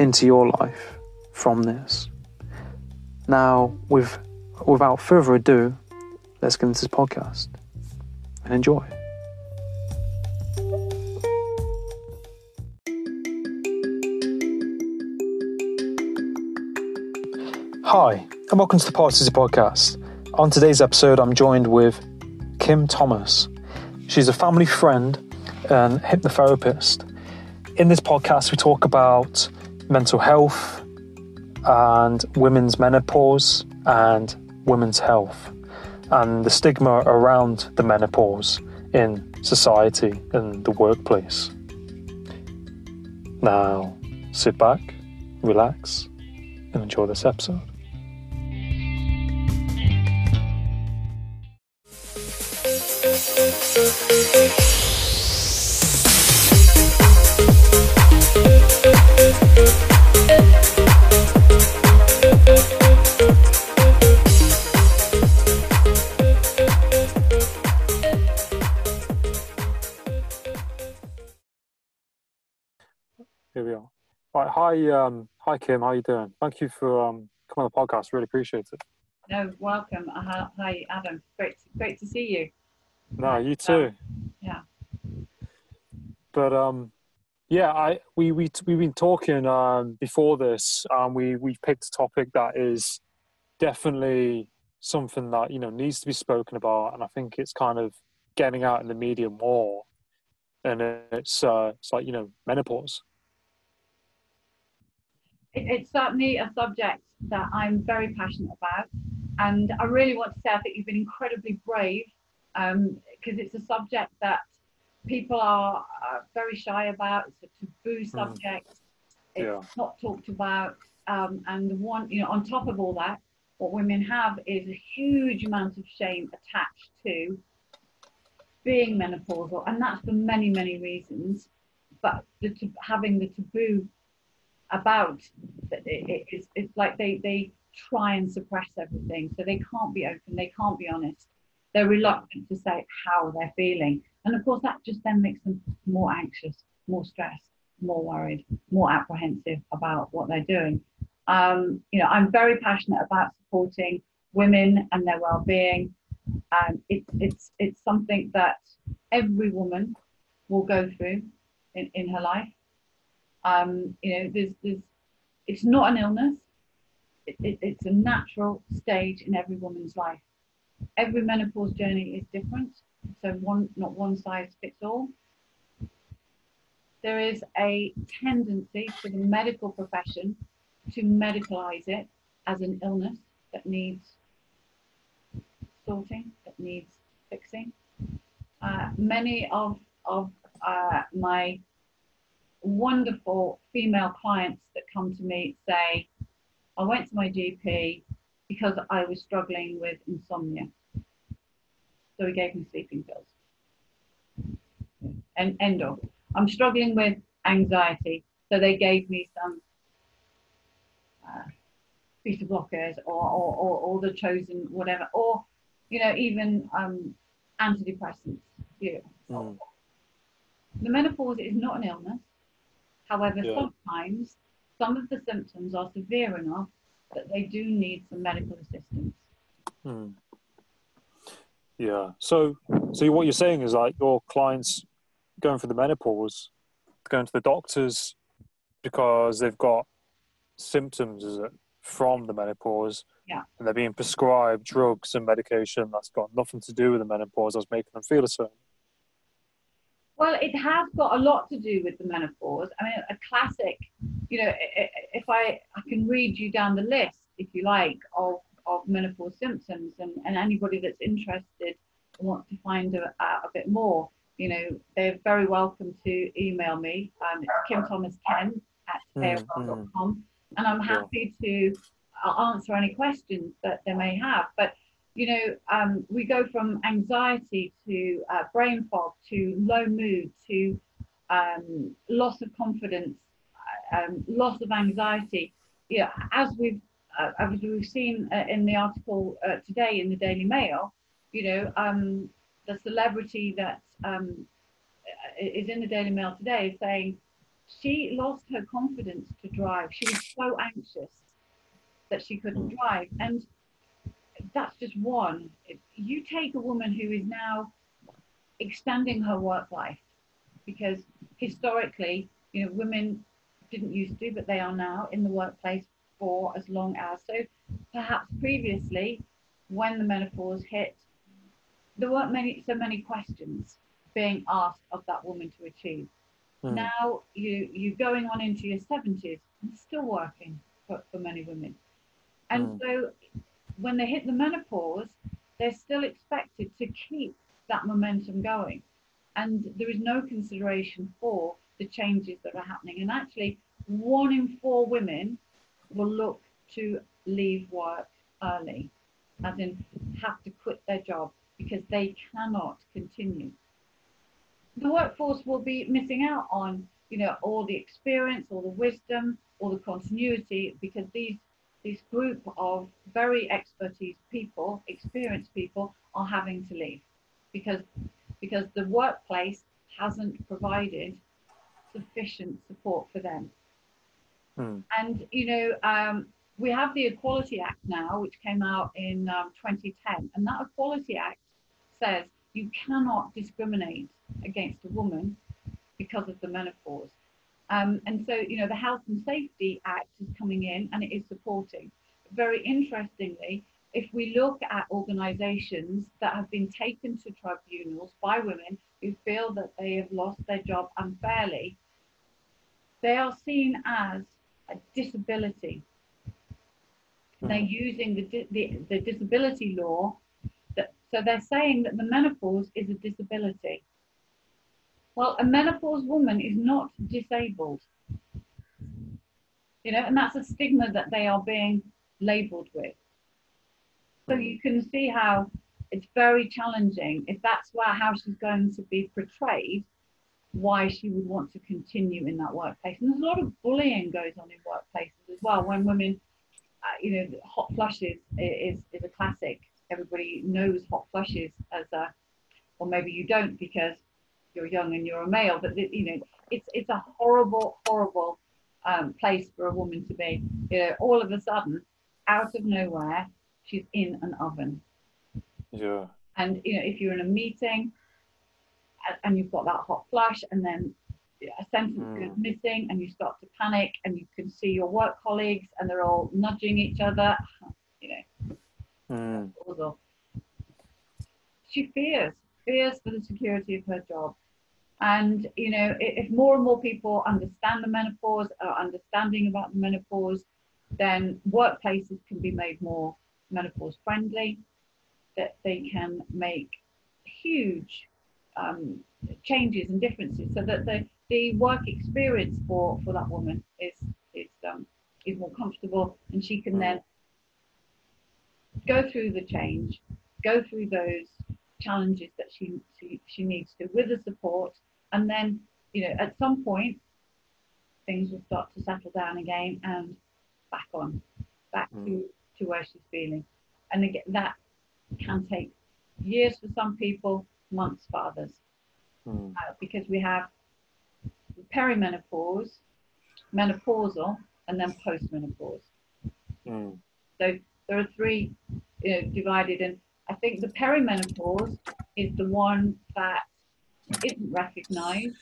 into your life from this. Now, with, without further ado, let's get into this podcast and enjoy. Hi, and welcome to the Parrsitivity Podcast. On today's episode, I'm joined with Kim Thomas. She's a family friend and hypnotherapist. In this podcast, we talk about mental health and women's menopause and women's health and the stigma around the menopause in society and the workplace. Now, sit back, relax, and enjoy this episode. Here hi, um, hi Kim. How you doing? Thank you for um, coming on the podcast. Really appreciate it. No, welcome. Uh, hi, Adam. Great, great to see you. No, you too. Yeah. But um, yeah, I we we we've been talking um before this. Um, we we picked a topic that is definitely something that you know needs to be spoken about, and I think it's kind of getting out in the media more. And it's uh, it's like you know menopause. It, it's certainly a subject that I'm very passionate about, and I really want to say I think you've been incredibly brave because it's a subject that people are uh, very shy about. It's a taboo subject. It's Yeah. not talked about, um, and one you know on top of all that, what women have is a huge amount of shame attached to being menopausal, and that's for many many reasons. But the, having the taboo about it, it, it's, it's like they they try and suppress everything, so they can't be open, they can't be honest. They're reluctant to say how they're feeling, and of course that just then makes them more anxious, more stressed, more worried, more apprehensive about what they're doing. Um, you know, I'm very passionate about supporting women and their well-being. Um, it's it's it's something that every woman will go through in, in her life. Um, you know, there's there's it's not an illness. It, it, it's a natural stage in every woman's life. Every menopause journey is different, so one not one size fits all. There is a tendency for the medical profession to medicalize it as an illness that needs sorting, that needs fixing. Uh, many of of uh, my wonderful female clients that come to me say, I went to my GP because I was struggling with insomnia. So he gave me sleeping pills. And end of. I'm struggling with anxiety. So they gave me some uh, beta blockers or, or, or, or the chosen whatever, or, you know, even um, antidepressants. You know. Mm. The menopause is not an illness. However, Yeah. sometimes some of the symptoms are severe enough that they do need some medical assistance. Hmm. Yeah. So, so what you're saying is like your clients going through the menopause, going to the doctors because they've got symptoms is it, from the menopause. Yeah. And they're being prescribed drugs and medication that's got nothing to do with the menopause that's making them feel a certain. Well, it has got a lot to do with the menopause. I mean, a classic, you know, if I, I can read you down the list, if you like, of, of menopause symptoms, and, and anybody that's interested and wants to find a, a bit more, you know, they're very welcome to email me. Um, it's Kim Thomas 10 at mm-hmm. and I'm happy to uh, answer any questions that they may have. But you know, um, we go from anxiety to uh, brain fog to low mood to um, loss of confidence, uh, um, loss of anxiety. Yeah, as we've uh, as we've seen uh, in the article uh, today in the Daily Mail, you know, um, the celebrity that um, is in the Daily Mail today is saying she lost her confidence to drive. She was so anxious that she couldn't drive, and that's just one. You take a woman who is now extending her work life because historically, you know, women didn't used to, but they are now in the workplace for as long as. So perhaps previously, when the menopause hit, there weren't many so many questions being asked of that woman to achieve. Mm. Now you you're going on into your seventies and still working for, for many women. And mm. so when they hit the menopause, they're still expected to keep that momentum going. And there is no consideration for the changes that are happening. And actually, one in four women will look to leave work early, as in have to quit their job because they cannot continue. The workforce will be missing out on, you know, all the experience, all the wisdom, all the continuity because these this group of very expertise people, experienced people, are having to leave because because the workplace hasn't provided sufficient support for them. Hmm. And you know, um, we have the Equality Act now, which came out in um, 2010, and that Equality Act says you cannot discriminate against a woman because of the menopause. Um, and so, you know, the Health and Safety Act is coming in and it is supporting. Very interestingly, if we look at organisations that have been taken to tribunals by women who feel that they have lost their job unfairly, they are seen as a disability. They're hmm. using the, the, the disability law, that, so they're saying that the menopause is a disability. Well, a menopause woman is not disabled. You know, and that's a stigma that they are being labeled with. So you can see how it's very challenging if that's where, how she's going to be portrayed, why she would want to continue in that workplace. And there's a lot of bullying goes on in workplaces as well when women, uh, you know, hot flushes is, is a classic. Everybody knows hot flushes as a, or maybe you don't because you're young and you're a male, but you know, it's it's a horrible, horrible um, place for a woman to be. You know, all of a sudden, out of nowhere, she's in an oven. Yeah. And you know, if you're in a meeting and you've got that hot flush, and then a sentence mm. goes missing, and you start to panic, and you can see your work colleagues, and they're all nudging each other. You know, mm. She fears fears for the security of her job. And, you know, if more and more people understand the menopause, are understanding about the menopause, then workplaces can be made more menopause friendly, that they can make huge um, changes and differences so that the, the work experience for, for that woman is, is, um, is more comfortable and she can then go through the change, go through those challenges that she, she, she needs to with the support. And then, you know, at some point, things will start to settle down again and back on, back mm. to, to where she's feeling. And again, that can take years for some people, months for others. Mm. Uh, because we have perimenopause, menopausal, and then postmenopause. Mm. So there are three you know, divided, and I think the perimenopause is the one that isn't recognized,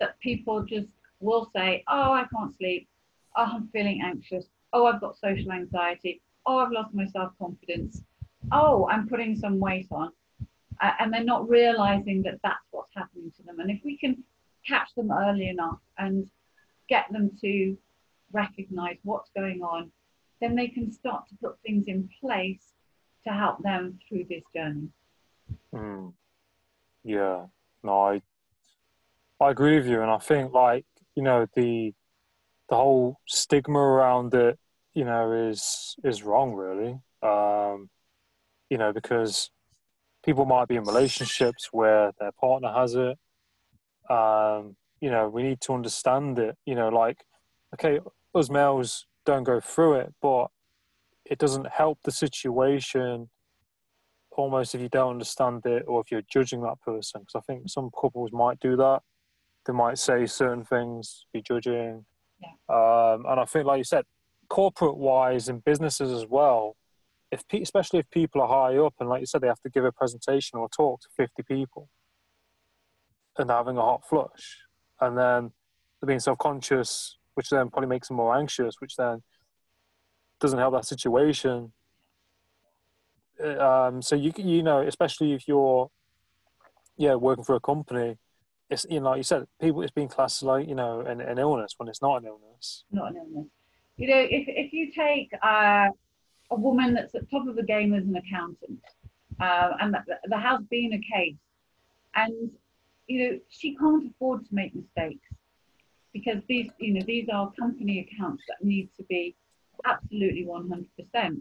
that people just will say, Oh, I can't sleep. Oh, I'm feeling anxious. Oh, I've got social anxiety. Oh, I've lost my self confidence. Oh, I'm putting some weight on. Uh, and they're not realizing that that's what's happening to them. And if we can catch them early enough and get them to recognize what's going on, then they can start to put things in place to help them through this journey. Mm. Yeah, no, I I agree with you, and I think like you know the the whole stigma around it, you know, is is wrong really. Um, you know, because people might be in relationships where their partner has it. Um, you know, we need to understand it. You know, like okay, us males don't go through it, but it doesn't help the situation almost if you don't understand it or if you're judging that person. Because I think some couples might do that. They might say certain things, be judging. Yeah. Um, and I think, like you said, corporate wise in businesses as well, if pe- especially if people are high up and, like you said, they have to give a presentation or talk to 50 people and having a hot flush, and then they're being self conscious, which then probably makes them more anxious, which then doesn't help that situation um, so you you know, especially if you're yeah working for a company, it's you know like you said, people it's being classed like you know an, an illness when it's not an illness. Not an illness. You know, if if you take uh, a woman that's at top of the game as an accountant, uh, and there has been a case, and you know she can't afford to make mistakes because these you know these are company accounts that need to be absolutely 100 percent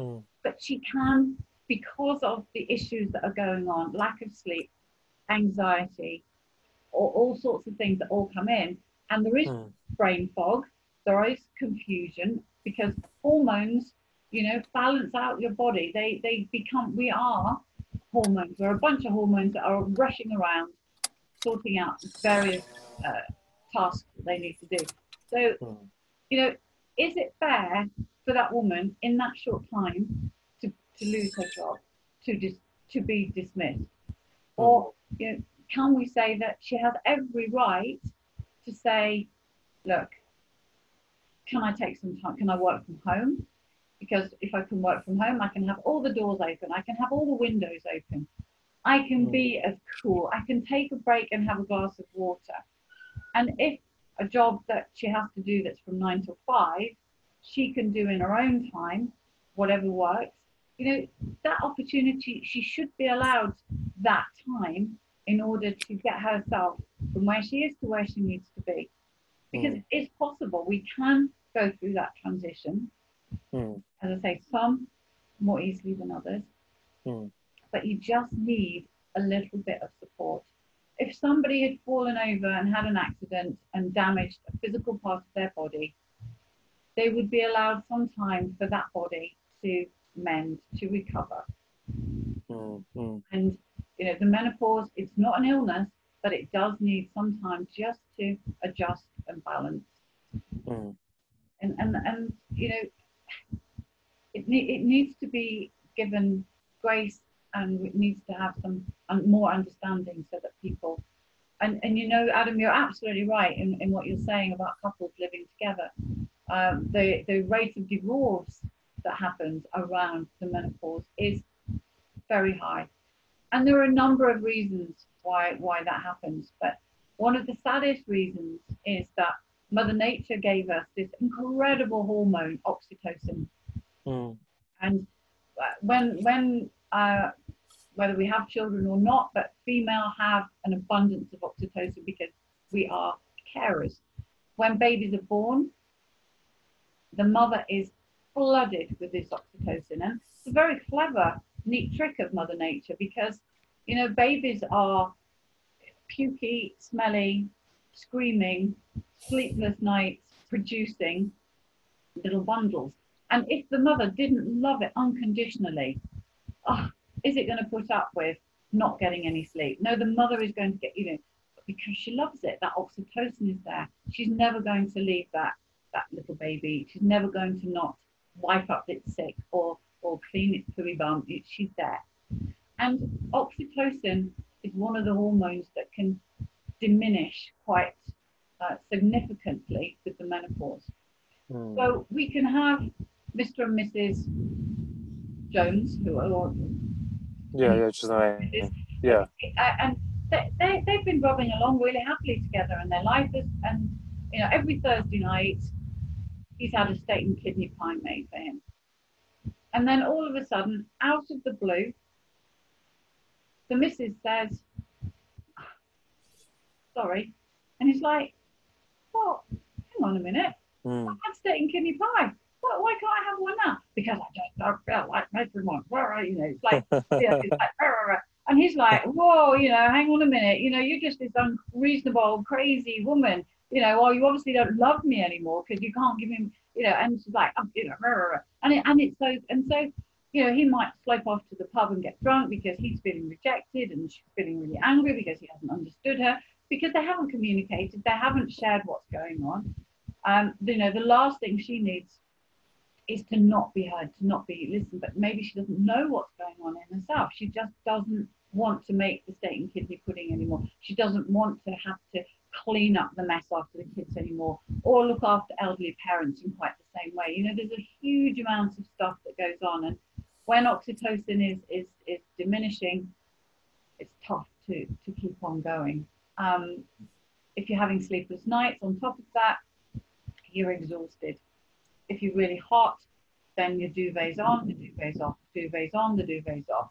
Mm. But she can, because of the issues that are going on, lack of sleep, anxiety, or all sorts of things that all come in. And there is Mm. brain fog, there is confusion because hormones, you know, balance out your body. They they become we are hormones. There are a bunch of hormones that are rushing around, sorting out various uh, tasks that they need to do. So, Mm. you know, is it fair for that woman in that short time to, to lose her job, to dis, to be dismissed? Or you know, can we say that she has every right to say, look, can I take some time? Can I work from home? Because if I can work from home, I can have all the doors open, I can have all the windows open, I can Mm. be as cool, I can take a break and have a glass of water. And if a job that she has to do that's from nine to five, she can do in her own time, whatever works. You know, that opportunity, she should be allowed that time in order to get herself from where she is to where she needs to be. Because Mm. it's possible, we can go through that transition. Mm. As I say, some more easily than others, Mm. but you just need a little bit of support. If somebody had fallen over and had an accident and damaged a physical part of their body, they would be allowed some time for that body to mend, to recover. Mm. Mm. And you know, the menopause, it's not an illness, but it does need some time just to adjust and balance. Mm. And and, and you know, it ne- it needs to be given grace and it needs to have some un- more understanding so that people and and you know adam you're absolutely right in, in what you're saying about couples living together um, the the rate of divorce that happens around the menopause is very high and there are a number of reasons why why that happens but one of the saddest reasons is that mother nature gave us this incredible hormone oxytocin Mm. and uh, when when uh, whether we have children or not, but female have an abundance of oxytocin because we are carers. When babies are born, the mother is flooded with this oxytocin, and it's a very clever, neat trick of Mother Nature because you know babies are pukey, smelly, screaming, sleepless nights, producing little bundles. And if the mother didn't love it unconditionally, oh, is it going to put up with not getting any sleep? No, the mother is going to get, you know, because she loves it. That oxytocin is there. She's never going to leave that that little baby. She's never going to not wipe up its sick or or clean its pooey bum. It, she's there. And oxytocin is one of the hormones that can diminish quite uh, significantly with the menopause. Mm. So we can have Mr. and Mrs. Jones, who are, yeah, yeah, just like, yeah, uh, and they, they, they've been rubbing along really happily together, and their life is, and you know, every Thursday night, he's had a steak and kidney pie made for him. And then all of a sudden, out of the blue, the missus says, sorry. And he's like, well, hang on a minute. mm. I had steak and kidney pie. Why can't I have one now? Because I just don't feel like making one. Well, you know, it's like, yeah, it's like "Rah, rah, rah." and he's like, whoa, you know, hang on a minute. You know, you're just this unreasonable, crazy woman. You know, well, you obviously don't love me anymore because you can't give him, you know, and she's like, "Um, you know, rah, rah, rah." and it, and it's so, and so, you know, he might slope off to the pub and get drunk because he's feeling rejected and she's feeling really angry because he hasn't understood her because they haven't communicated, they haven't shared what's going on. Um, you know, the last thing she needs is to not be heard, to not be listened, but maybe she doesn't know what's going on in herself. She just doesn't want to make the steak and kidney pudding anymore. She doesn't want to have to clean up the mess after the kids anymore or look after elderly parents in quite the same way. You know, there's a huge amount of stuff that goes on. And when oxytocin is, is, is diminishing, it's tough to, to keep on going. Um, if you're having sleepless nights, on top of that, you're exhausted. If you're really hot, then your duvet's on, the duvet's off, duvet's on, the duvet's off.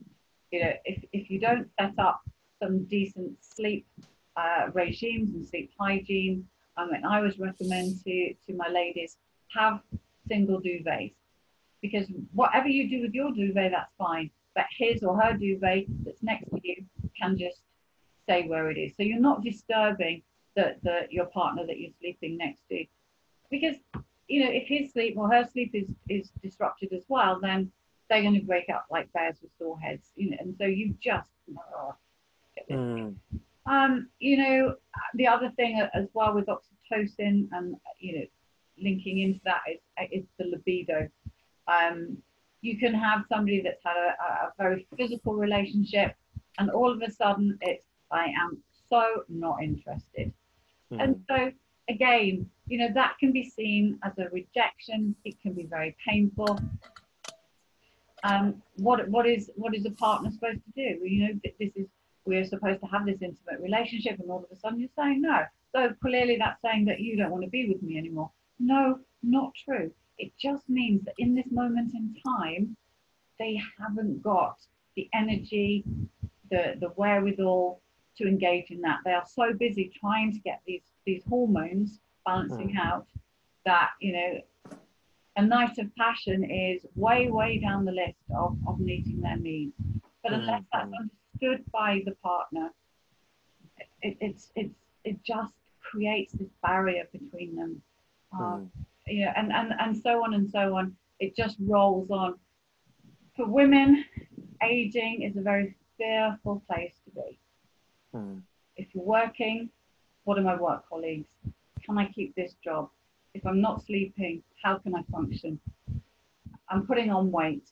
You know, if, if you don't set up some decent sleep uh, regimes and sleep hygiene, I mean, I always recommend to, to my ladies have single duvets because whatever you do with your duvet, that's fine. But his or her duvet that's next to you can just stay where it is. So you're not disturbing the, the your partner that you're sleeping next to. Because, you know, if his sleep or her sleep is, is disrupted as well, then they're going to break up like bears with sore heads. You know, and so you just Mm. Um, you know, the other thing as well with oxytocin and you know, linking into that is is the libido. Um, you can have somebody that's had a, a very physical relationship, and all of a sudden it's I am so not interested. Mm. And so again, you know, that can be seen as a rejection. It can be very painful. Um, what what is what is a partner supposed to do? You know, this is we're supposed to have this intimate relationship, and all of a sudden you're saying no. So clearly that's saying that you don't want to be with me anymore. No, not true. It just means that in this moment in time, they haven't got the energy, the the wherewithal to engage in that. They are so busy trying to get these these hormones balancing hmm. out that you know a night of passion is way way down the list of, of meeting their needs. Hmm. But unless that's understood by the partner, it, it's it's it just creates this barrier between them. Um, you know, and, and, and so on and so on. It just rolls on. For women, aging is a very fearful place to be. Mm. If you're working, what are my work colleagues? Can I keep this job? If I'm not sleeping, how can I function? I'm putting on weight.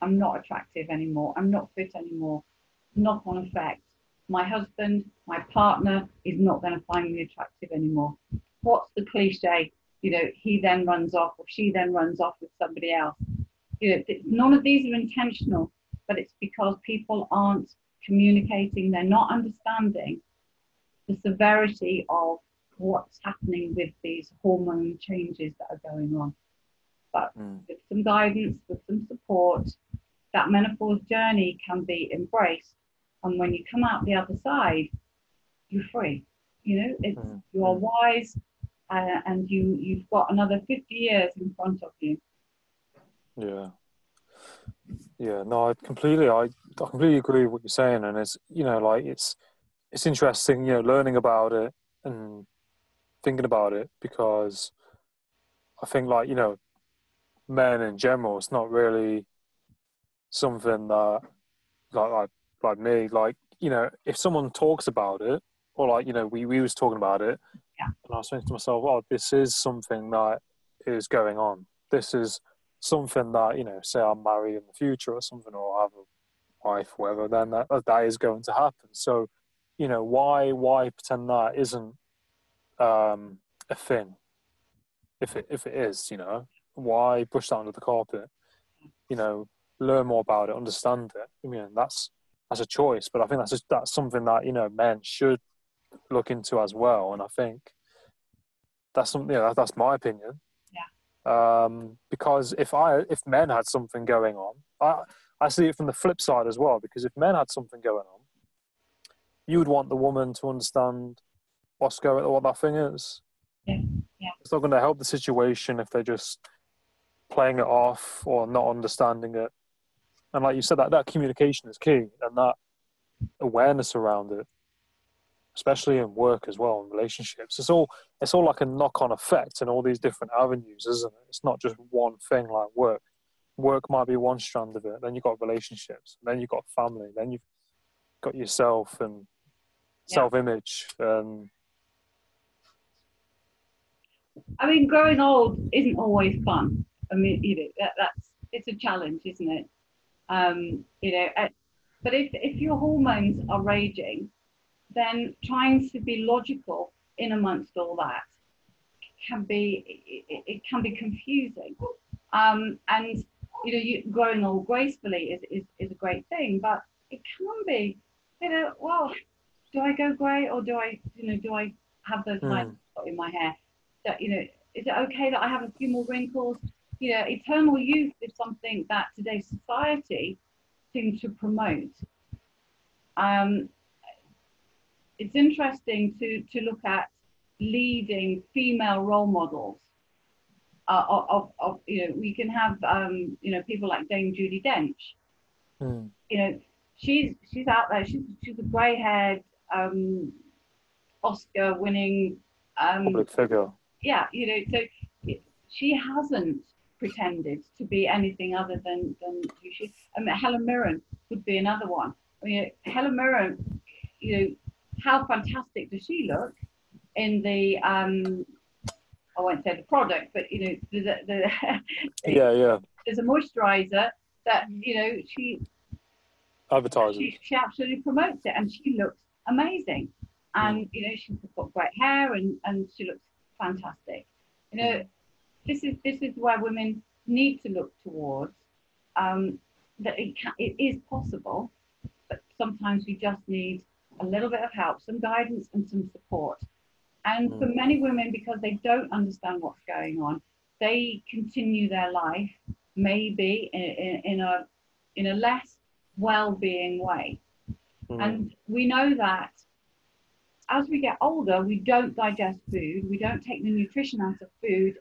I'm not attractive anymore. I'm not fit anymore. Knock on effect. My husband, my partner is not going to find me attractive anymore. What's the cliche? You know, he then runs off or she then runs off with somebody else. You know, none of these are intentional, but it's because people aren't communicating, they're not understanding the severity of what's happening with these hormone changes that are going on. But Mm. with some guidance, with some support, that menopause journey can be embraced. And when you come out the other side, you're free. You know, it's Mm. you are wise, uh, and you you've got another 50 years in front of you. Yeah. Yeah, no, I completely, I, I completely agree with what you're saying, and it's, you know, like it's, it's interesting, you know, learning about it and thinking about it because I think, like, you know, men in general, it's not really something that, like, like, like me, like, you know, if someone talks about it, or like, you know, we, we was talking about it, Yeah. and I was thinking to myself, oh, this is something that is going on. This is something that you know, say I'm married in the future or something, or have a wife, whatever, then that that is going to happen. So, you know, why why pretend that isn't um, a thing. If it if it is, you know, why push that under the carpet? You know, learn more about it, understand it. I mean, that's that's a choice, but I think that's just, that's something that you know men should look into as well. And I think that's something. You know, that's my opinion. Yeah. Um, because if I if men had something going on, I I see it from the flip side as well. Because if men had something going on, you would want the woman to understand what's going what that thing is. Yeah. Yeah. It's not going to help the situation if they're just playing it off or not understanding it. And like you said, that, that communication is key and that awareness around it, especially in work as well, in relationships. It's all it's all like a knock on effect in all these different avenues, isn't it? It's not just one thing like work. Work might be one strand of it, then you've got relationships, then you've got family, then you've got yourself and Yeah. self image and I mean, growing old isn't always fun. I mean, know, that, that's it's a challenge, isn't it? Um, you know, uh, but if if your hormones are raging, then trying to be logical in amongst all that can be it, it can be confusing. Um, and you know, you, growing old gracefully is, is is a great thing, but it can be, you know, well, do I go grey or do I, you know, do I have those lines in my hair? That you know, is it okay that I have a few more wrinkles? You know, eternal youth is something that today's society seems to promote. Um, it's interesting to to look at leading female role models. Uh, of, of, of you know, we can have um, you know people like Dame Judi Dench. mm, You know, she's she's out there. She's she's a grey-haired, um, Oscar-winning um, public figure. yeah, you know, so she hasn't pretended to be anything other than than who she. I mean, Helen Mirren would be another one. I mean, Helen Mirren, you know, how fantastic does she look in the um, I won't say the product, but you know, the, the, the Yeah, yeah. there's a moisturizer that mm-hmm. you know she Advertising. she, she absolutely promotes it and she looks amazing mm. and you know she's got great hair and and she looks fantastic you know mm. This is this is where women need to look towards um, that it can, it is possible but sometimes we just need a little bit of help some guidance and some support. And for many women because they don't understand what's going on they continue their life maybe in, in, in a in a less well-being way. Mm. and we know that as we get older, we don't digest food, we don't take the nutrition out of food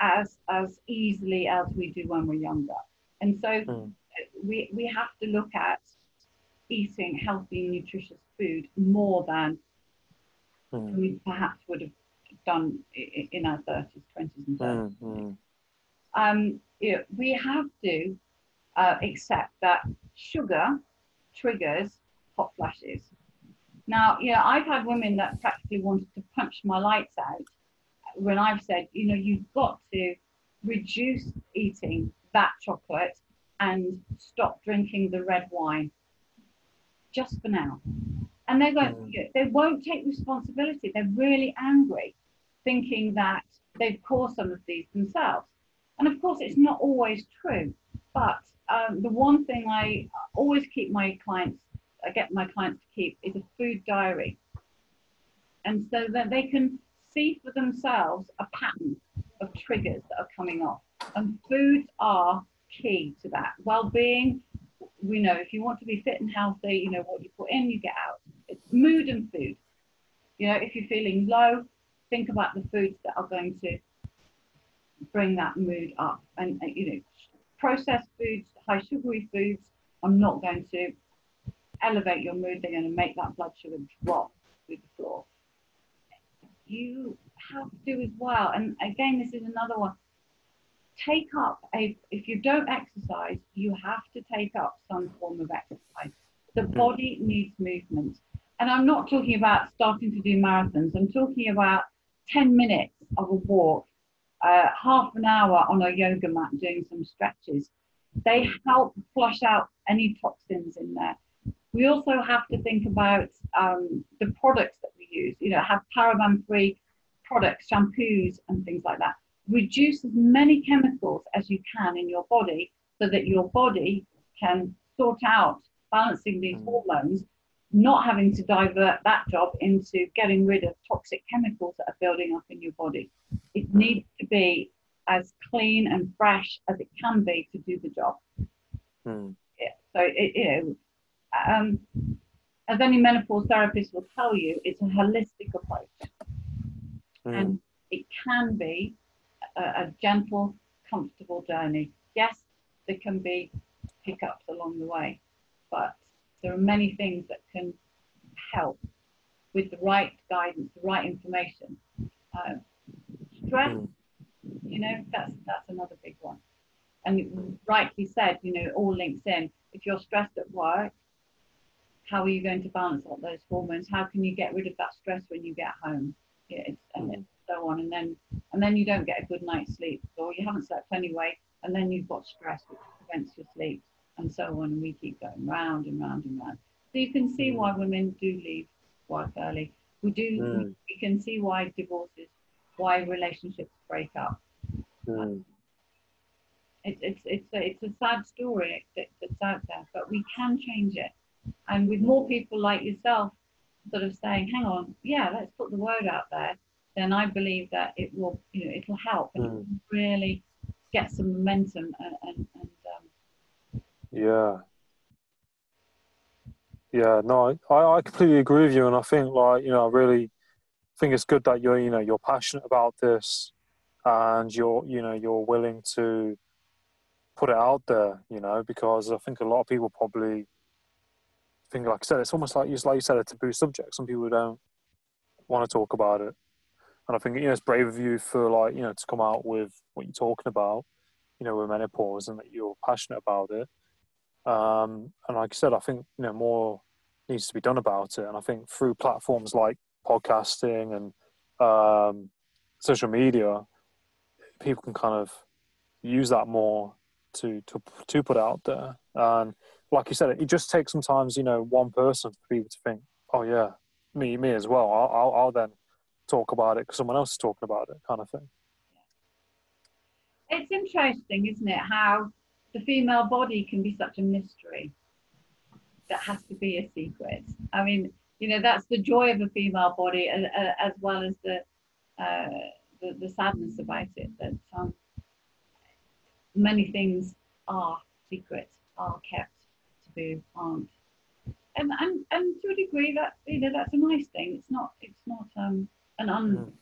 as as easily as we do when we're younger. And so Mm. we we have to look at eating healthy, nutritious food more than Mm. we perhaps would have done in our 30s, 20s, and 30s. Mm, um, we have to uh, accept that sugar triggers hot flashes. Now, you know, I've had women that practically wanted to punch my lights out when I've said, you know, you've got to reduce eating that chocolate and stop drinking the red wine just for now. And they're going, Mm. they won't take responsibility. They're really angry, thinking that they've caused some of these themselves. And of course, it's not always true. But um, the one thing I always keep my clients, I get my clients to keep, is a food diary. And so that they can see for themselves a pattern of triggers that are coming off. And foods are key to that. Well being, we know if you want to be fit and healthy, you know, what you put in, you get out. It's mood and food. You know, if you're feeling low, think about the foods that are going to bring that mood up. And, uh, you know, processed foods, high sugary foods are not going to elevate your mood. They're going to make that blood sugar drop through the floor. You have to do as well. And again, this is another one. Take up a, if you don't exercise, you have to take up some form of exercise. The body needs movement. And I'm not talking about starting to do marathons. I'm talking about 10 minutes of a walk, uh, half an hour on a yoga mat doing some stretches. They help flush out any toxins in there. We also have to think about um, the products that use. You know, have paraben-free products, shampoos, and things like that. Reduce as many chemicals as you can in your body so that your body can sort out balancing these Mm. hormones, not having to divert that job into getting rid of toxic chemicals that are building up in your body. It needs to be as clean and fresh as it can be to do the job. Mm. Yeah. So it, you know, um, as any menopause therapist will tell you, it's a holistic approach, Mm. and it can be a, a gentle, comfortable journey. Yes, there can be hiccups along the way, but there are many things that can help with the right guidance, the right information. Uh, stress, Mm. you know, that's that's another big one. And rightly said, you know, it all links in. If you're stressed at work, how are you going to balance out those hormones? How can you get rid of that stress when you get home? Yeah, it's, and Mm. so on. And then and then you don't get a good night's sleep, or you haven't slept anyway, and then you've got stress which prevents your sleep, and so on. And we keep going round and round and round. So you can see Mm. why women do leave work early. We do. Mm. We can see why divorces, why relationships break up Mm. it's it's it's a, it's a sad story that, that's out there, but we can change it. And with more people like yourself, sort of saying, "Hang on, yeah, let's put the word out there," then I believe that it will, you know, it'll help and Mm. really get some momentum and and, and um, Yeah. Yeah, no, I, I completely agree with you, and I think like you know, I really think it's good that you're you know you're passionate about this, and you're you know you're willing to put it out there, you know, because I think a lot of people probably think, like I said, it's almost like just like you said, a taboo subject. Some people don't want to talk about it, and I think you know it's brave of you for like you know to come out with what you're talking about, you know, with menopause, and that you're passionate about it. Um, and like I said, I think you know more needs to be done about it. And I think through platforms like podcasting and um, social media, people can kind of use that more to to to put out there. And like you said, it just takes sometimes you know one person for people to think, oh yeah, me me as well. I'll I'll, I'll then talk about it because someone else is talking about it, kind of thing. it's interesting, isn't it? How the female body can be such a mystery that has to be a secret. I mean, you know, that's the joy of a female body, as, as well as the, uh, the the sadness about it. That um, many things are secret, are kept taboo, aren't. And, and and to a degree, that you know, that's a nice thing. It's not it's not um, an un, Mm.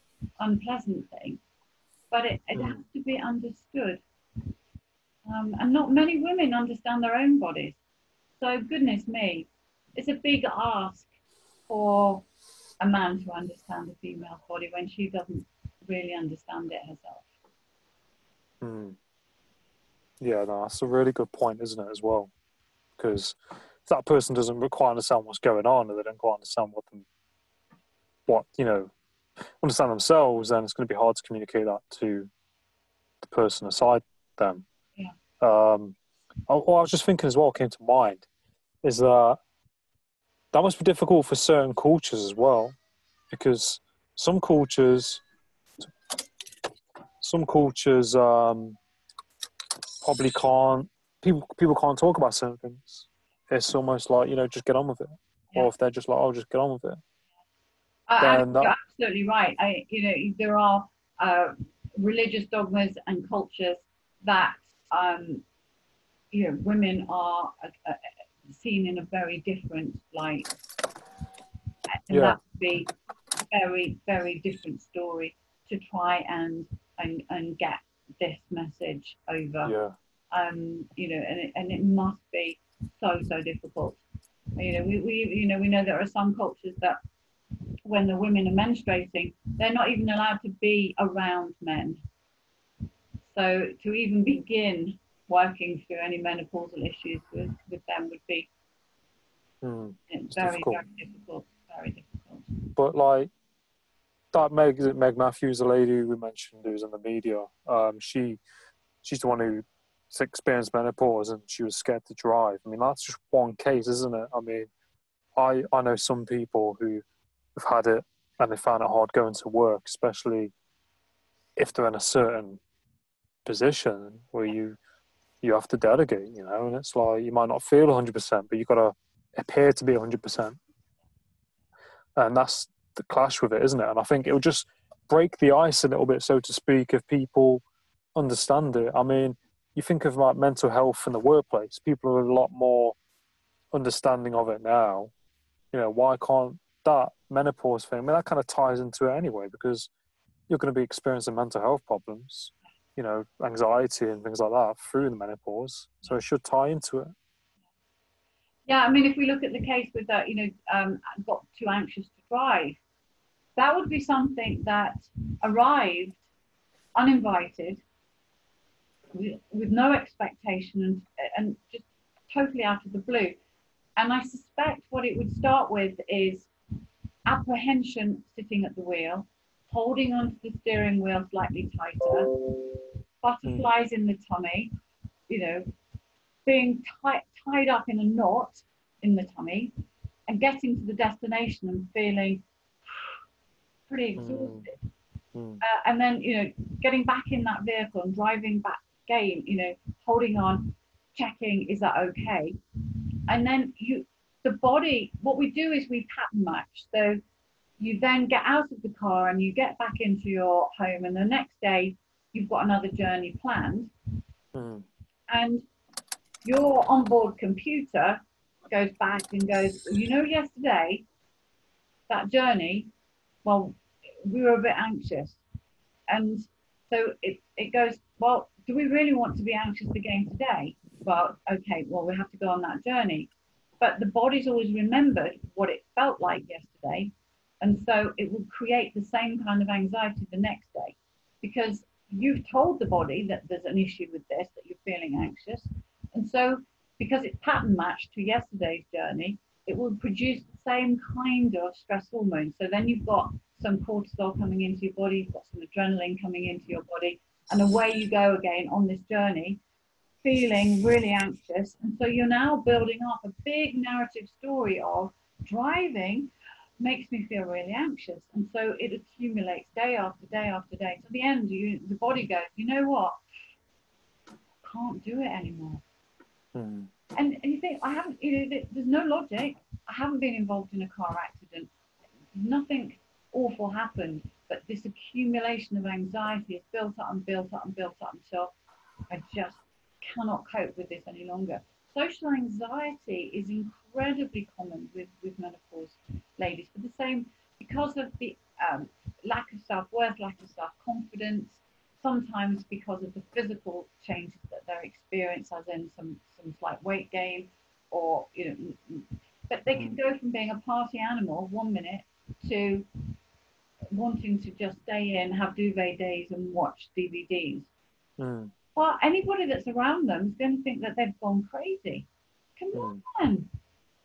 unpleasant thing, but it, it Mm. has to be understood. Um, and not many women understand their own bodies. So, goodness me, it's a big ask for a man to understand a female body when she doesn't really understand it herself. Mm. Yeah, no, that's a really good point, isn't it, as well? Because if that person doesn't quite understand what's going on, or they don't quite understand what them, what you know, understand themselves, then it's going to be hard to communicate that to the person aside them. Yeah. Um, I, what I was just thinking as well came to mind is that that must be difficult for certain cultures as well, because some cultures, some cultures um, probably can't. People people can't talk about certain things. It's almost like you know, just get on with it. Yeah. Or if they're just like, oh, just get on with it. I, I, Then that- you're absolutely right. I, you know, there are uh, religious dogmas and cultures that, um, you know, women are uh, uh, seen in a very different light. And Yeah. that would be a very, very different story to try and, and, and get this message over Yeah. um, you know, and it, and it must be so so difficult. You know, we, we you know we know there are some cultures that when the women are menstruating, they're not even allowed to be around men. So to even begin working through any menopausal issues with, with them would be Mm. you know, It's very difficult. very difficult, very difficult. But like that Meg Meg Matthews, the lady we mentioned who's in the media, um, she she's the one who experienced menopause and she was scared to drive. I mean that's just one case, isn't it? I mean I I know some people who have had it and they find it hard going to work, especially if they're in a certain position where you you have to delegate, you know, and it's like you might not feel 100%, but you've got to appear to be 100%. And that's the clash with it, isn't it? And I think it'll just break the ice a little bit, so to speak, if people understand it. I mean, you think of like mental health in the workplace, people are a lot more understanding of it now. You know, why can't that menopause thing? I mean, that kind of ties into it anyway, because you're going to be experiencing mental health problems, you know, anxiety and things like that through the menopause. So it should tie into it. Yeah, I mean, if we look at the case with that, you know, um, got too anxious to drive, that would be something that arrived uninvited, with, no expectation, and, and just totally out of the blue. And I suspect what it would start with is apprehension sitting at the wheel, holding onto the steering wheel slightly tighter, butterflies in the tummy, you know, being tied, tied up in a knot in the tummy, and getting to the destination and feeling pretty Hmm. exhausted. Mm. Uh, and then, you know, getting back in that vehicle and driving back again, you know, holding on, checking, is that okay? And then you, the body, what we do is we pattern match. So you then get out of the car and you get back into your home, and the next day you've got another journey planned, Mm. and your onboard computer goes back and goes, you know, yesterday that journey, well, we were a bit anxious, and so it it goes, well, do we really want to be anxious again today? Well, okay, well, we have to go on that journey, but the body's always remembered what it felt like yesterday, and so it will create the same kind of anxiety the next day, because you've told the body that there's an issue with this, that you're feeling anxious, and so because it's pattern matched to yesterday's journey, it will produce the same kind of stress hormone. So then you've got some cortisol coming into your body, you've got some adrenaline coming into your body, and away you go again on this journey, feeling really anxious. And so you're now building up a big narrative story of driving makes me feel really anxious. And so it accumulates day after day after day. To the end, you the body goes, you know what? Can't do it anymore. Mm. And, you think, I haven't, you know, there's no logic. I haven't been involved in a car accident. Nothing awful happened, but this accumulation of anxiety is built up and built up and built up until I just cannot cope with this any longer. Social anxiety is incredibly common with, with menopause ladies for the same, because of the um, lack of self worth, lack of self confidence, sometimes because of the physical changes that they're experiencing, as in some, some slight weight gain, or, you know, but they can go from being a party animal one minute to wanting to just stay in, have duvet days, and watch DVDs. Mm. Well, anybody that's around them is going to think that they've gone crazy. Come Mm. on,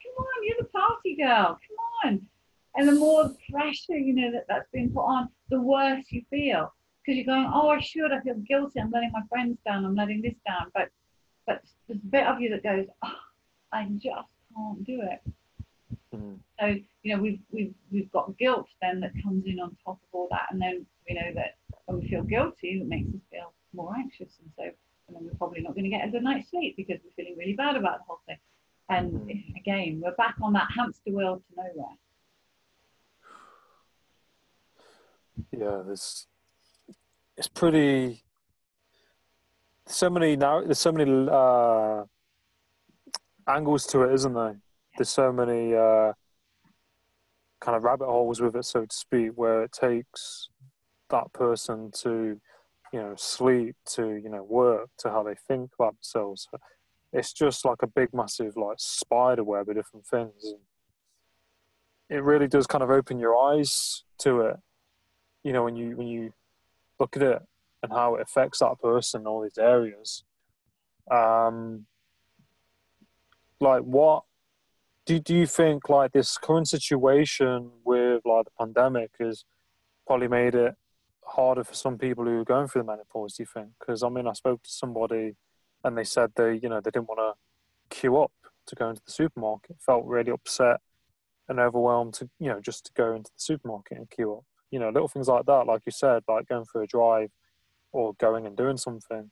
come on, you're the party girl. Come on. And the more pressure you know that that's been put on, the worse you feel because you're going, oh, I should. I feel guilty. I'm letting my friends down. I'm letting this down. But but there's a bit of you that goes, oh, I just can't do it. Mm. So you know we've we've we've got guilt then that comes in on top of all that, and then we know that when we feel guilty, it makes us feel more anxious, and so and then we're probably not going to get a good night's sleep because we're feeling really bad about the whole thing. And Mhm. again, we're back on that hamster wheel to nowhere. Yeah, there's it's pretty. So many now. There's so many uh, angles to it, isn't there? There's so many uh, kind of rabbit holes with it, so to speak, where it takes that person to, you know, sleep, to you know, work, to how they think about themselves. It's just like a big, massive, like spider web of different things. It really does kind of open your eyes to it you know when you when you look at it and how it affects that person in all these areas. Um like what do, do you think like this current situation with like the pandemic has probably made it harder for some people who are going through the menopause do you think? Because i mean i spoke to somebody and they said they you know they didn't want to queue up to go into the supermarket. Felt really upset and overwhelmed to you know just to go into the supermarket and queue up. You know, little things like that, like you said, like going for a drive or going and doing something.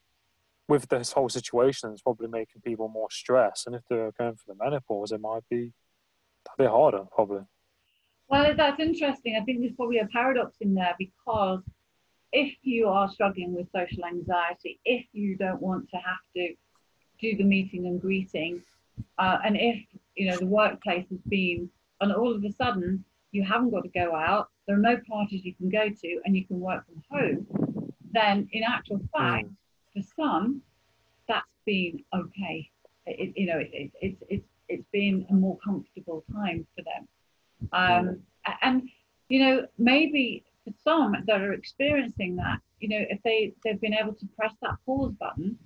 With this whole situation, it's probably making people more stressed. And if they're going for the menopause, it might be a bit harder, probably. Well, that's interesting. I think there's probably a paradox in there because if you are struggling with social anxiety, if you don't want to have to do the meeting and greeting, uh, and if you know the workplace has been, and all of a sudden you haven't got to go out, there are no parties you can go to, and you can work from home, then in actual fact, mm. for some, that's been okay. It, you know, it, it, it's it's it's been a more comfortable time for them. Um, and you know, maybe for some that are experiencing that, you know, if they they've been able to press that pause button,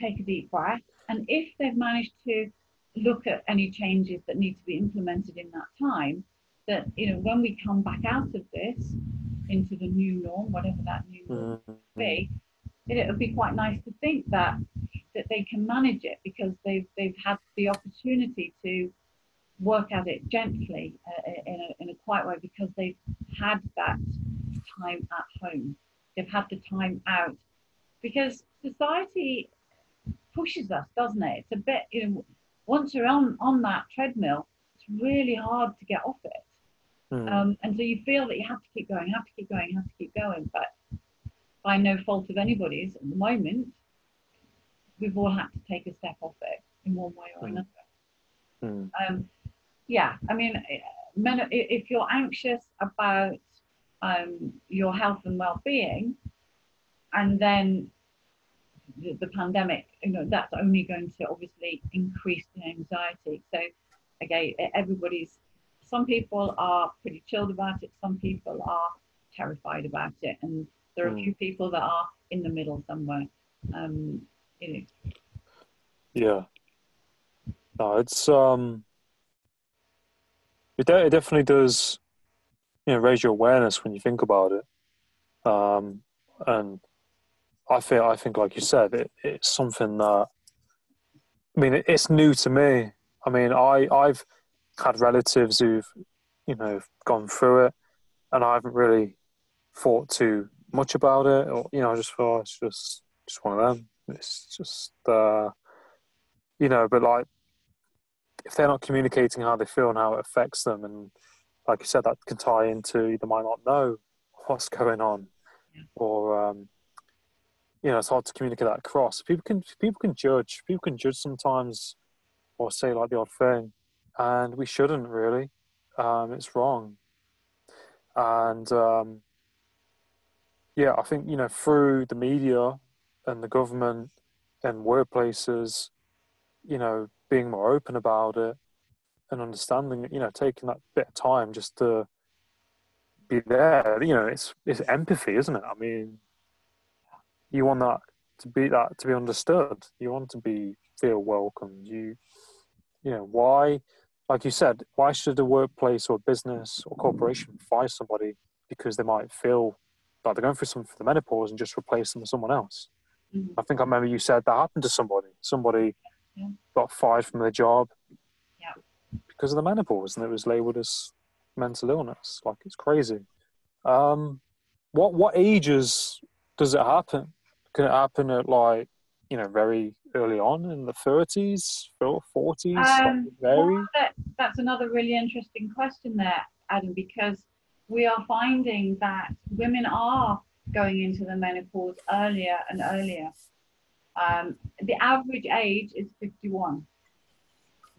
take a deep breath, and if they've managed to look at any changes that need to be implemented in that time, that you know, when we come back out of this into the new norm, whatever that new norm mm-hmm. be, it would be quite nice to think that that they can manage it because they've they've had the opportunity to work at it gently uh, in, a, in a quiet way because they've had that time at home. They've had the time out because society pushes us, doesn't it? It's a bit, you know, once you're on, on that treadmill, it's really hard to get off it. Mm. Um, and so you feel that you have to keep going, have to keep going, have to keep going. But by no fault of anybody's at the moment, we've all had to take a step off it in one way or mm. another. Mm. Um, yeah, I mean, if you're anxious about um, your health and well-being, and then the, the, pandemic, you know, that's only going to obviously increase the anxiety. So, again, everybody's. Some people are pretty chilled about it. Some people are terrified about it, and there are mm. a few people that are in the middle somewhere. Um, you know. Yeah. No, it's um it, de- it definitely does, you know, raise your awareness when you think about it. Um, and I feel, I think, like you said, it, it's something that, I mean, it, it's new to me. I mean, I, I've had relatives who've, you know, gone through it, and I haven't really thought too much about it, or you know, I just thought it's just, just one of them. It's just, uh, you know, but like if they're not communicating how they feel and how it affects them, and like you said, that can tie into they might not know what's going on, or um, you know, it's hard to communicate that across. People can people can judge. People can judge sometimes, or say like the odd thing, and we shouldn't really. Um, it's wrong, and um, yeah, I think you know through the media and the government and workplaces, you know, being more open about it and understanding you know, taking that bit of time just to be there. You know, it's it's empathy, isn't it? I mean, you want that to be that to be understood. You want to be feel welcomed. You you know, why like you said, why should a workplace or business or corporation fire somebody because they might feel like they're going through something for the menopause and just replace them with someone else? Mm-hmm. I think I remember you said that happened to somebody. Somebody yeah. got fired from their job yeah. because of the menopause, and it was labelled as mental illness. Like it's crazy. Um, what what ages does it happen? Can it happen at like you know very early on in the thirties, forties? Um, well, that, that's another really interesting question there, Adam, because we are finding that women are going into the menopause earlier and earlier. Um, the average age is 51,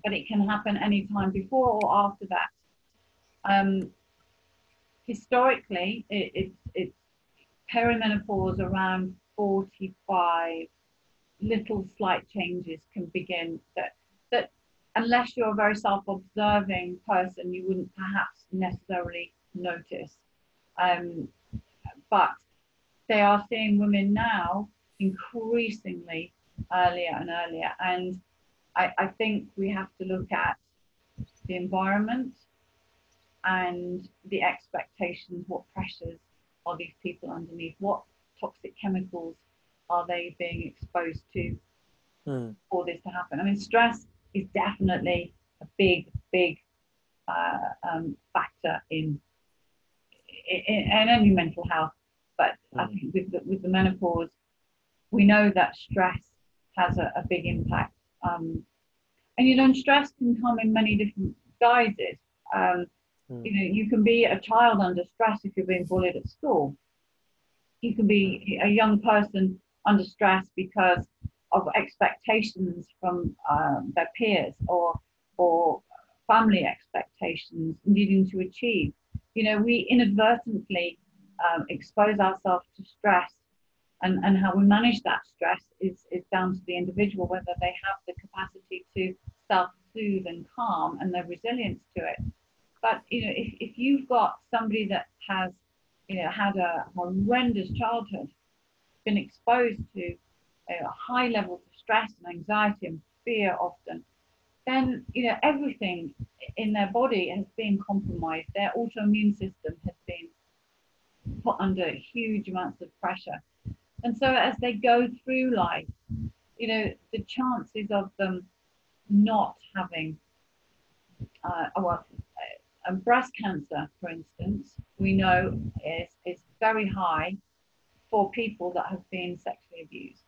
but it can happen anytime before or after that. Um, historically, it, it, it's perimenopause around 45. Little slight changes can begin that that unless you're a very self-observing person, you wouldn't perhaps necessarily notice. Um, but they are seeing women now increasingly earlier and earlier. And I, I think we have to look at the environment and the expectations, what pressures are these people underneath, what toxic chemicals are they being exposed to mm. for this to happen. I mean, stress is definitely a big, big uh, um, factor in, in, in any mental health. But I Mm. think with the, with the menopause, we know that stress has a, a big impact. Um, and you know, stress can come in many different guises. Um, Mm. you know, you can be a child under stress if you're being bullied at school. You can be a young person under stress because of expectations from um, their peers or or family expectations needing to achieve. You know, we inadvertently um, expose ourselves to stress, and, and how we manage that stress is, is down to the individual, whether they have the capacity to self soothe and calm and their resilience to it. But you know, if, if you've got somebody that has, you know, had a horrendous childhood, been exposed to know, high levels of stress and anxiety and fear often, then you know everything in their body has been compromised. Their autoimmune system has been put under huge amounts of pressure, and so as they go through life, you know, the chances of them not having uh, well, uh, breast cancer, for instance, we know is is very high for people that have been sexually abused.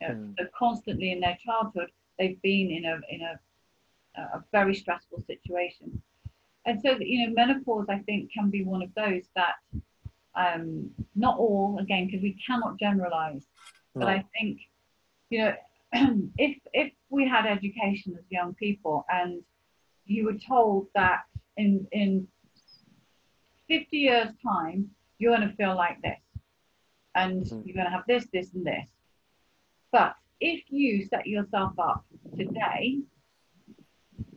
You know, Mm. So constantly in their childhood, they've been in a in a a very stressful situation, and so you know, menopause I think can be one of those that um, not all again because we cannot generalize, but I think you know if if we had education as young people and you were told that in in 50 years time you're going to feel like this and Mhm. you're going to have this this and this but if you set yourself up today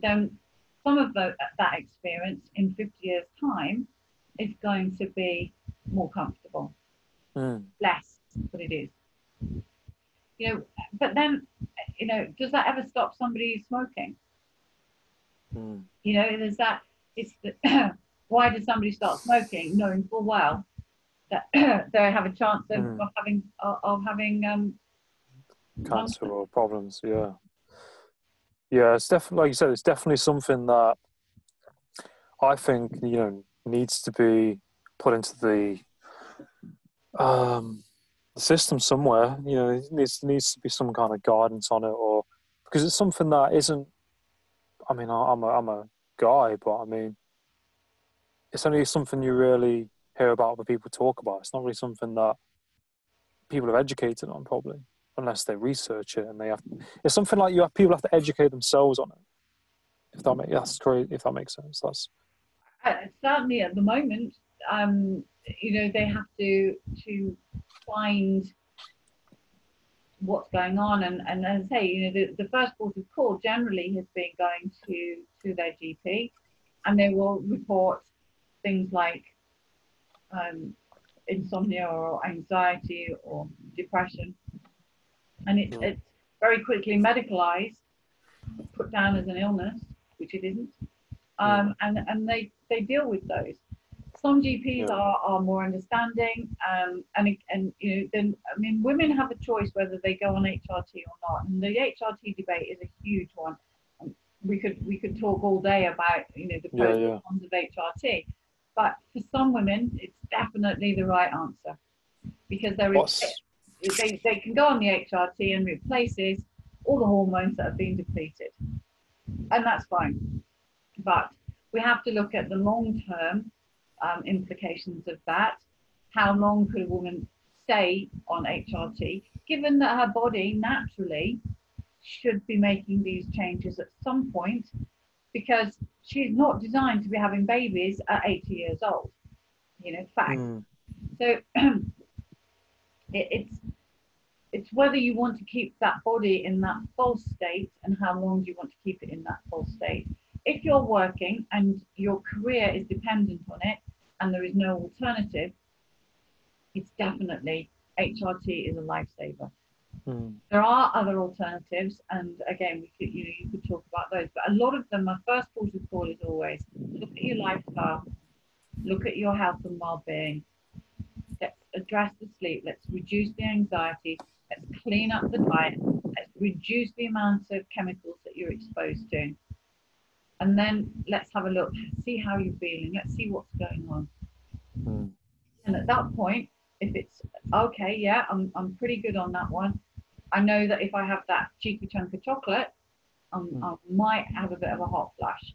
then some of the, that experience in 50 years time is going to be more comfortable Mm. less but it is you know but then you know does that ever stop somebody smoking Mm. you know there's that it's the, why does somebody start smoking knowing full well that they have a chance of, Mm. of having of, of having um cancer or problems. Yeah, yeah. It's definitely like you said. It's definitely something that I think you know needs to be put into the um, the system somewhere. You know, it needs needs to be some kind of guidance on it, or because it's something that isn't. I mean, I'm a I'm a guy, but I mean, it's only something you really hear about other people talk about. It's not really something that people are educated on, probably unless they research it and they have. It's something like you have people have to educate themselves on it. If that makes that's great. If that makes sense, that's uh, certainly at the moment um you know they have to to find what's going on and and as I say you know the, the first port of call generally has been going to to their GP and they will report things like um, insomnia or anxiety or depression and it, it's very quickly medicalized put down as an illness which it isn't um, and and they they deal with those. Some GPs Yeah. are, are more understanding, um, and and you know then I mean women have a choice whether they go on HRT or not, and the HRT debate is a huge one. We could we could talk all day about you know the Yeah, pros and yeah. cons of HRT, but for some women it's definitely the right answer because there is they, they can go on the HRT and replaces all the hormones that have been depleted. And that's fine. But we have to look at the long term um, implications of that. How long could a woman stay on HRT, given that her body naturally should be making these changes at some point because she's not designed to be having babies at 80 years old. You know, fact. Mm, So it, it's it's whether you want to keep that body in that false state and how long do you want to keep it in that false state. If you're working and your career is dependent on it and there is no alternative, it's definitely HRT is a lifesaver. Mm, There are other alternatives, and again, we could you know you could talk about those, but a lot of them. My first port of call is always look at your lifestyle, look at your health and well-being. Let's address the sleep. Let's reduce the anxiety. Let's clean up the diet. Let's reduce the amount of chemicals that you're exposed to. and then let's have a look, see how you're feeling, let's see what's going on. Mm. And at that point, if it's okay, yeah, I'm, I'm pretty good on that one. I know that if I have that cheeky chunk of chocolate, um, Mm. I might have a bit of a hot flash.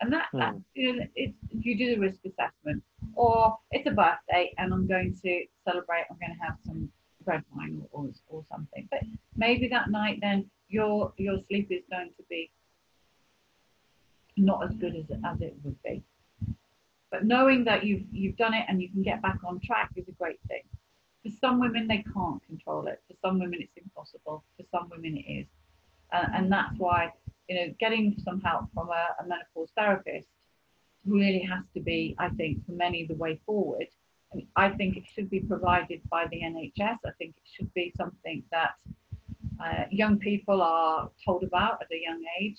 And that, that Mm. you know, it's, you do the risk assessment. Or it's a birthday and I'm going to celebrate, I'm going to have some red wine or, or, or something. But maybe that night then your your sleep is going to be not as good as it, as it would be. But knowing that you've you've done it and you can get back on track is a great thing. For some women, they can't control it. For some women, it's impossible. For some women, it is, uh, and that's why you know getting some help from a, a menopause therapist really has to be, I think, for many the way forward. And I think it should be provided by the NHS. I think it should be something that uh, young people are told about at a young age.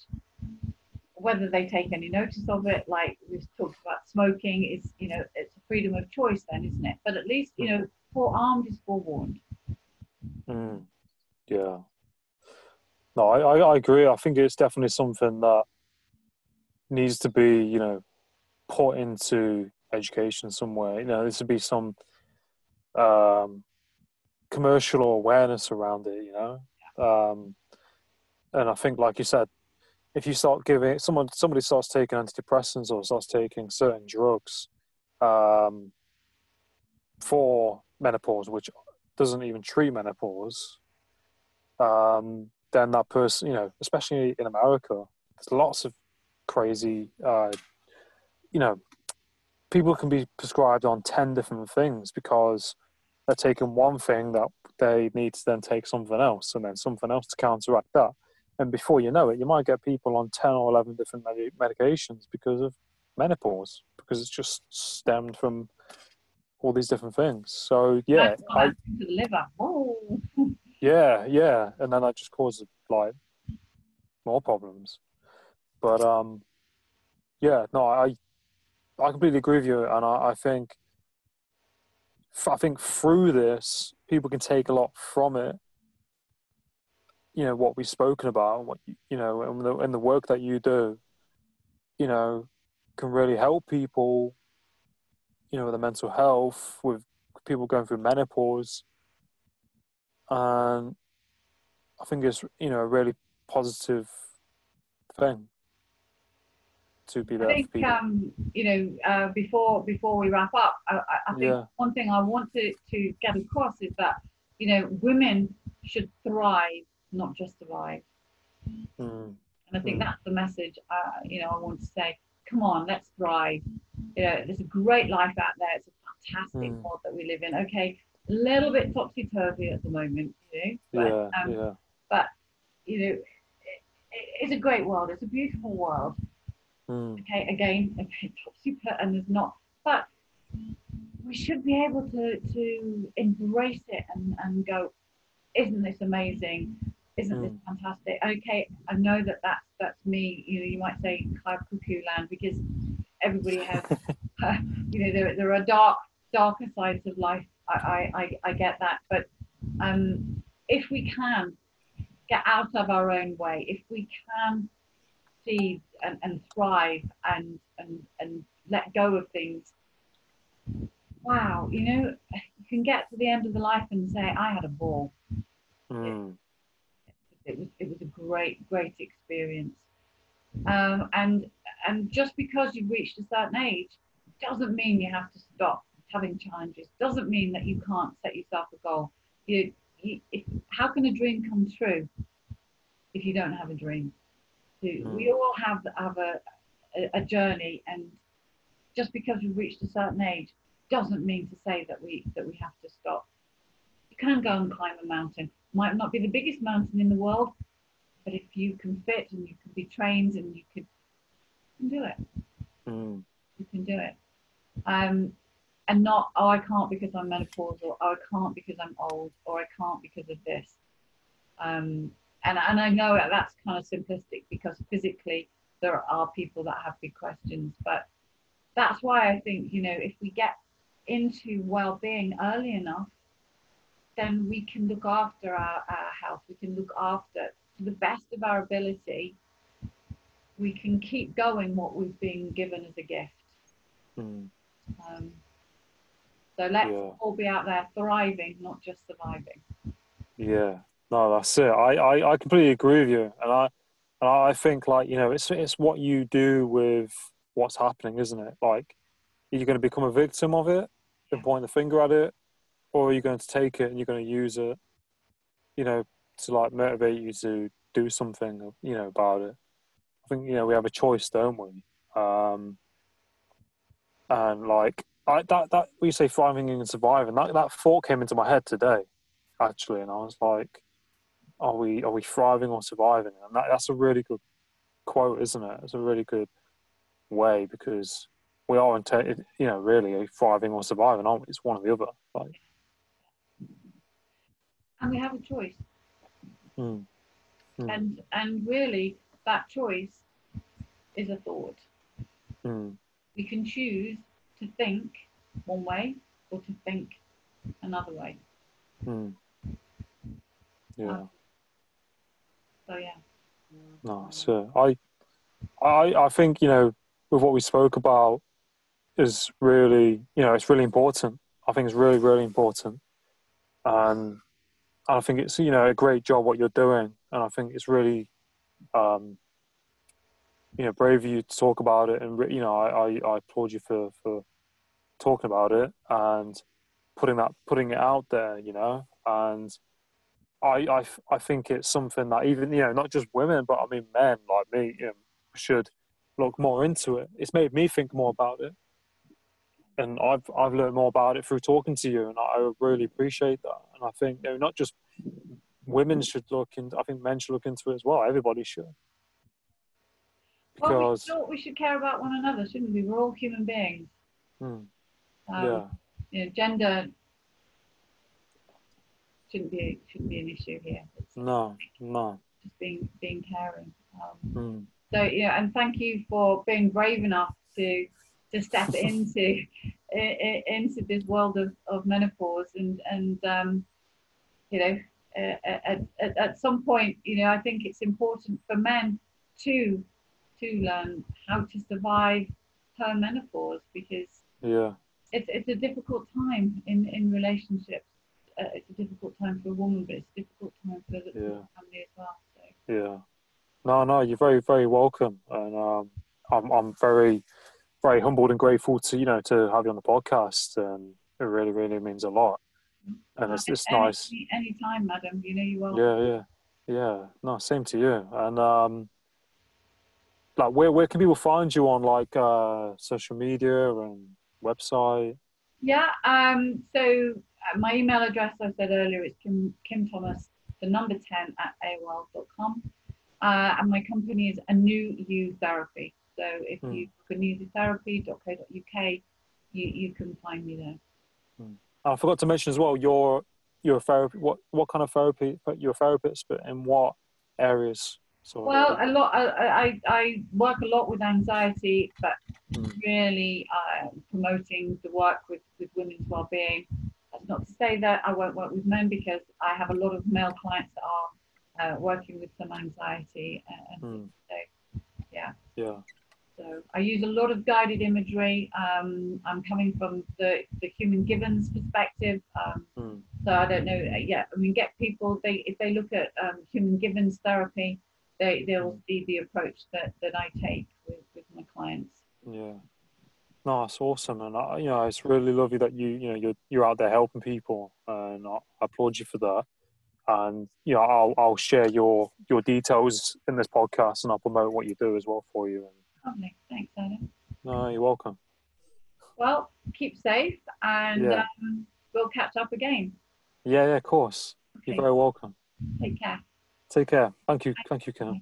Whether they take any notice of it, like we've talked about smoking, is you know it's a freedom of choice then, isn't it? But at least you know forearmed is forewarned. Mm. Yeah. No, I, I, I agree. I think it's definitely something that needs to be, you know, put into education somewhere. You know, there should be some um, commercial awareness around it. You know, um, and I think, like you said, if you start giving someone somebody starts taking antidepressants or starts taking certain drugs um, for menopause, which doesn't even treat menopause, um, then that person, you know, especially in America, there's lots of crazy, uh, you know, people can be prescribed on 10 different things because they're taking one thing that they need to then take something else and then something else to counteract that. And before you know it, you might get people on 10 or 11 different medi- medications because of menopause, because it's just stemmed from all these different things. So, yeah, I, to the liver. Oh, yeah, yeah, and then that just causes like more problems. But um, yeah, no, I I completely agree with you, and I, I think I think through this, people can take a lot from it. You know what we've spoken about, what you you know, and the and the work that you do, you know, can really help people. You know, with the mental health, with people going through menopause, and I think it's you know a really positive thing to be I there for think um, you know uh, before before we wrap up, I, I- I think Yeah. one thing I want to, to get across is that you know women should thrive, not just survive. Mm, And I think Mm. that's the message, uh, you know, I want to say, come on, let's thrive. You know, there's a great life out there. It's a fantastic Mm. world that we live in. Okay, a little bit topsy-turvy at the moment, you know, but, yeah, um, yeah. you know, it, it's a great world. It's a beautiful world. Mm, Okay, again, okay, topsy-turvy, and there's not, but we should be able to, to embrace it and, and go, isn't this amazing? Isn't this Mm. fantastic? Okay, I know that that's, that's me. You know, you might say cloud cuckoo land because everybody has, you know, there, there are dark, darker sides of life. I, I, I, I get that. But um, if we can get out of our own way, if we can see and, and thrive and, and, and let go of things, wow, you know, you can get to the end of the life and say, I had a ball. mm, It was it was a great great experience. Um, and and just because you've reached a certain age doesn't mean you have to stop having challenges. Doesn't mean that you can't set yourself a goal. You, you if, how can a dream come true if you don't have a dream? So We all have have a, a a journey, and just because we've reached a certain age doesn't mean to say that we that we have to stop. You can go and climb a mountain. Might not be the biggest mountain in the world, but if you can fit and you can be trained and you could you can do it. mm, You can do it. Um, and not oh I can't because I'm menopausal, or I can't because I'm old, or I can't because of this. Um, and and I know that that's kind of simplistic because physically there are people that have big questions, but that's why I think you know if we get into well-being early enough, then we can look after our, our health. We can look after to the best of our ability we can keep going what we've been given as a gift. Mm. Um, so let's Yeah. all be out there thriving, not just surviving. Yeah, no, that's it. I, I, I completely agree with you, and I and I think like you know it's it's what you do with what's happening, isn't it? Like, are you going to become a victim of it and point the finger at it, or are you going to take it and you're going to use it, you know, to like motivate you to do something, you know, about it? I think you know we have a choice, don't we? Um, and like I, that that we say thriving and surviving. That that thought came into my head today actually, and I was like, "Are we are we thriving or surviving?" And that, that's a really good quote, isn't it? It's a really good way because we are, inte- you know, really thriving or surviving, aren't we? It's one or the other. Like, And we have a choice. Mm, Mm. And and really that choice is a thought. mm, We can choose to think one way or to think another way. mm. Yeah, So yeah. no, so I, I, I think you know, with what we spoke about, is really, you know, it's really important. I think it's really, really important, and I think it's you know a great job what you're doing, and I think it's really, um, you know, brave of you to talk about it, and you know, I, I, I applaud you for for talking about it and putting that putting it out there, you know, and I, I, I think it's something that even you know not just women but I mean men like me you know, should look more into it. It's made me think more about it, and I've I've learned more about it through talking to you, and I really appreciate that. And I think you know, not just women should look into. I think men should look into it as well. Everybody should. Well, we, Because thought we should care about one another, shouldn't we? We're all human beings. hmm, Um, yeah, You know, gender shouldn't be shouldn't be an issue here. It's no, no, just being being caring. Um, hmm, so yeah, and thank you for being brave enough to to step into into this world of, of menopause and and um, you know uh, at, at, at some point you know I think it's important for men to to learn how to survive her menopause because yeah, it's it's a difficult time in in relationships. Uh, it's a difficult time for a woman, but it's a difficult time for the, for the Yeah. family as well. So. yeah. No, no, you're very, very welcome, and um, I'm, I'm very, very humbled and grateful to you know to have you on the podcast, and it really, really means a lot. And it's, it's Any- nice. Any time, madam. You know you are. Yeah, yeah, yeah. No, same to you. And um, like, where where can people find you on like uh, social media and website? Yeah. Um. So uh, my email address I said earlier is Kim Kim Thomas, the number ten at AOL.com. Uh, and my company is a new you therapy. So if Hmm. you newtherapy.co.uk, you you can find me there. And I forgot to mention as well. You're you're a therapy. What what kind of therapy? You're a therapist, but in what areas? So Well, a lot. I, I, I work a lot with anxiety, but Mm. really uh, promoting the work with, with women's well-being. That's not to say that I won't work with men because I have a lot of male clients that are uh, working with some anxiety. And Mm. yeah, yeah, so I use a lot of guided imagery. Um, I'm coming from the, the human givens perspective. Um, mm. so I don't know. uh, Yeah, I mean, get people. They if they look at um, human givens therapy, they they'll see the approach that, that I take with, with my clients. yeah. No, it's awesome, and I, you know, it's really lovely that you you know you're you're out there helping people, and I applaud you for that. And you know, I'll I'll share your your details in this podcast, and I'll promote what you do as well for you. And Lovely, thanks, Adam. no, you're welcome. Well, keep safe, and Yeah. um, we'll catch up again. Yeah, yeah, of course. You're very welcome. take care. Take care. Thank you. Thank you, Ken.